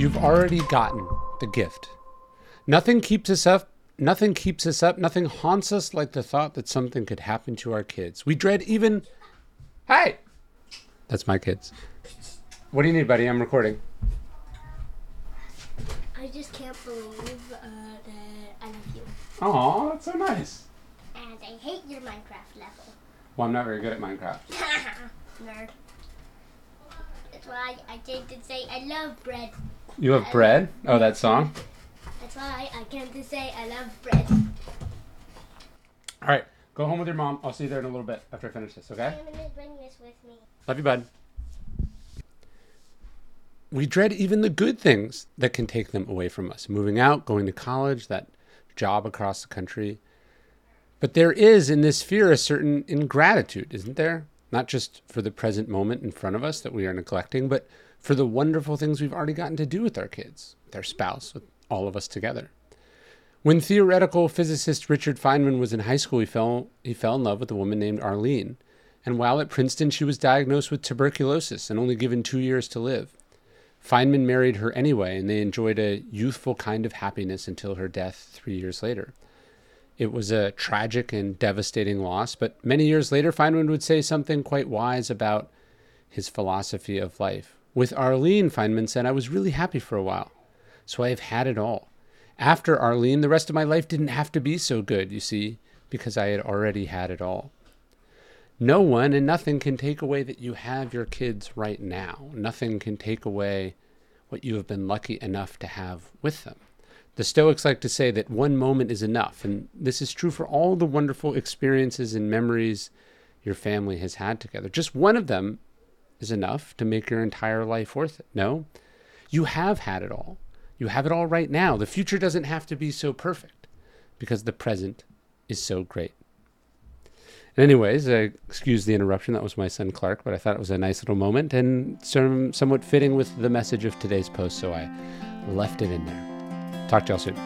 You've already gotten the gift. Nothing keeps us up. Nothing keeps us up. Nothing haunts us like the thought that something could happen to our kids. We dread even. Hey! That's my kids. What do you need, buddy? I'm recording. I just can't believe uh, that I love you. Oh, that's so nice. And I hate your Minecraft level. Well, I'm not very good at Minecraft. Nerd. That's why I to say I love bread. You have bread? Oh, that song? That's why I came to say I love bread. All right, go home with your mom. I'll see you there in a little bit after I finish this, okay? I'm gonna bring this with me. Love you, bud. We dread even the good things that can take them away from us moving out, going to college, that job across the country. But there is in this fear a certain ingratitude, isn't there? Not just for the present moment in front of us that we are neglecting, but for the wonderful things we've already gotten to do with our kids, our spouse, with all of us together. When theoretical physicist Richard Feynman was in high school, he fell, he fell in love with a woman named Arlene. And while at Princeton, she was diagnosed with tuberculosis and only given two years to live. Feynman married her anyway, and they enjoyed a youthful kind of happiness until her death three years later. It was a tragic and devastating loss, but many years later, Feynman would say something quite wise about his philosophy of life. With Arlene, Feynman said, I was really happy for a while, so I have had it all. After Arlene, the rest of my life didn't have to be so good, you see, because I had already had it all. No one and nothing can take away that you have your kids right now. Nothing can take away what you have been lucky enough to have with them. The Stoics like to say that one moment is enough, and this is true for all the wonderful experiences and memories your family has had together. Just one of them is enough to make your entire life worth it. No, you have had it all. You have it all right now. The future doesn't have to be so perfect because the present is so great. Anyways, uh, excuse the interruption. That was my son Clark, but I thought it was a nice little moment and some, somewhat fitting with the message of today's post, so I left it in there. Talk to y'all soon.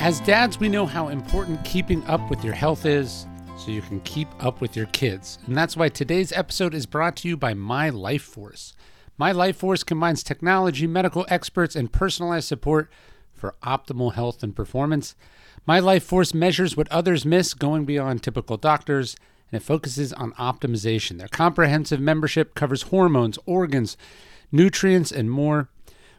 As dads, we know how important keeping up with your health is so you can keep up with your kids. And that's why today's episode is brought to you by My Life Force. My Life Force combines technology, medical experts, and personalized support for optimal health and performance. My Life Force measures what others miss, going beyond typical doctors, and it focuses on optimization. Their comprehensive membership covers hormones, organs, nutrients, and more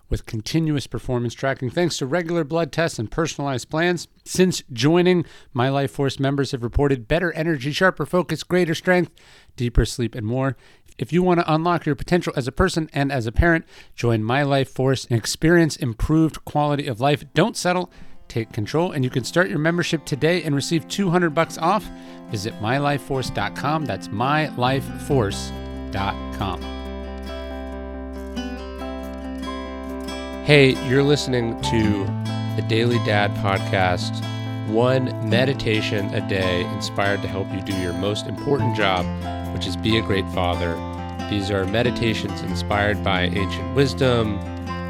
with continuous performance tracking thanks to regular blood tests and personalized plans. Since joining, My Life Force members have reported better energy, sharper focus, greater strength, deeper sleep, and more. If you want to unlock your potential as a person and as a parent, join My Life Force and experience improved quality of life. Don't settle, take control, and you can start your membership today and receive 200 bucks off. Visit mylifeforce.com. That's mylifeforce.com. Hey, you're listening to the Daily Dad podcast, one meditation a day inspired to help you do your most important job, which is be a great father. These are meditations inspired by ancient wisdom,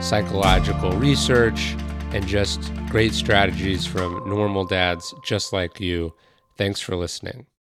psychological research, and just great strategies from normal dads just like you. Thanks for listening.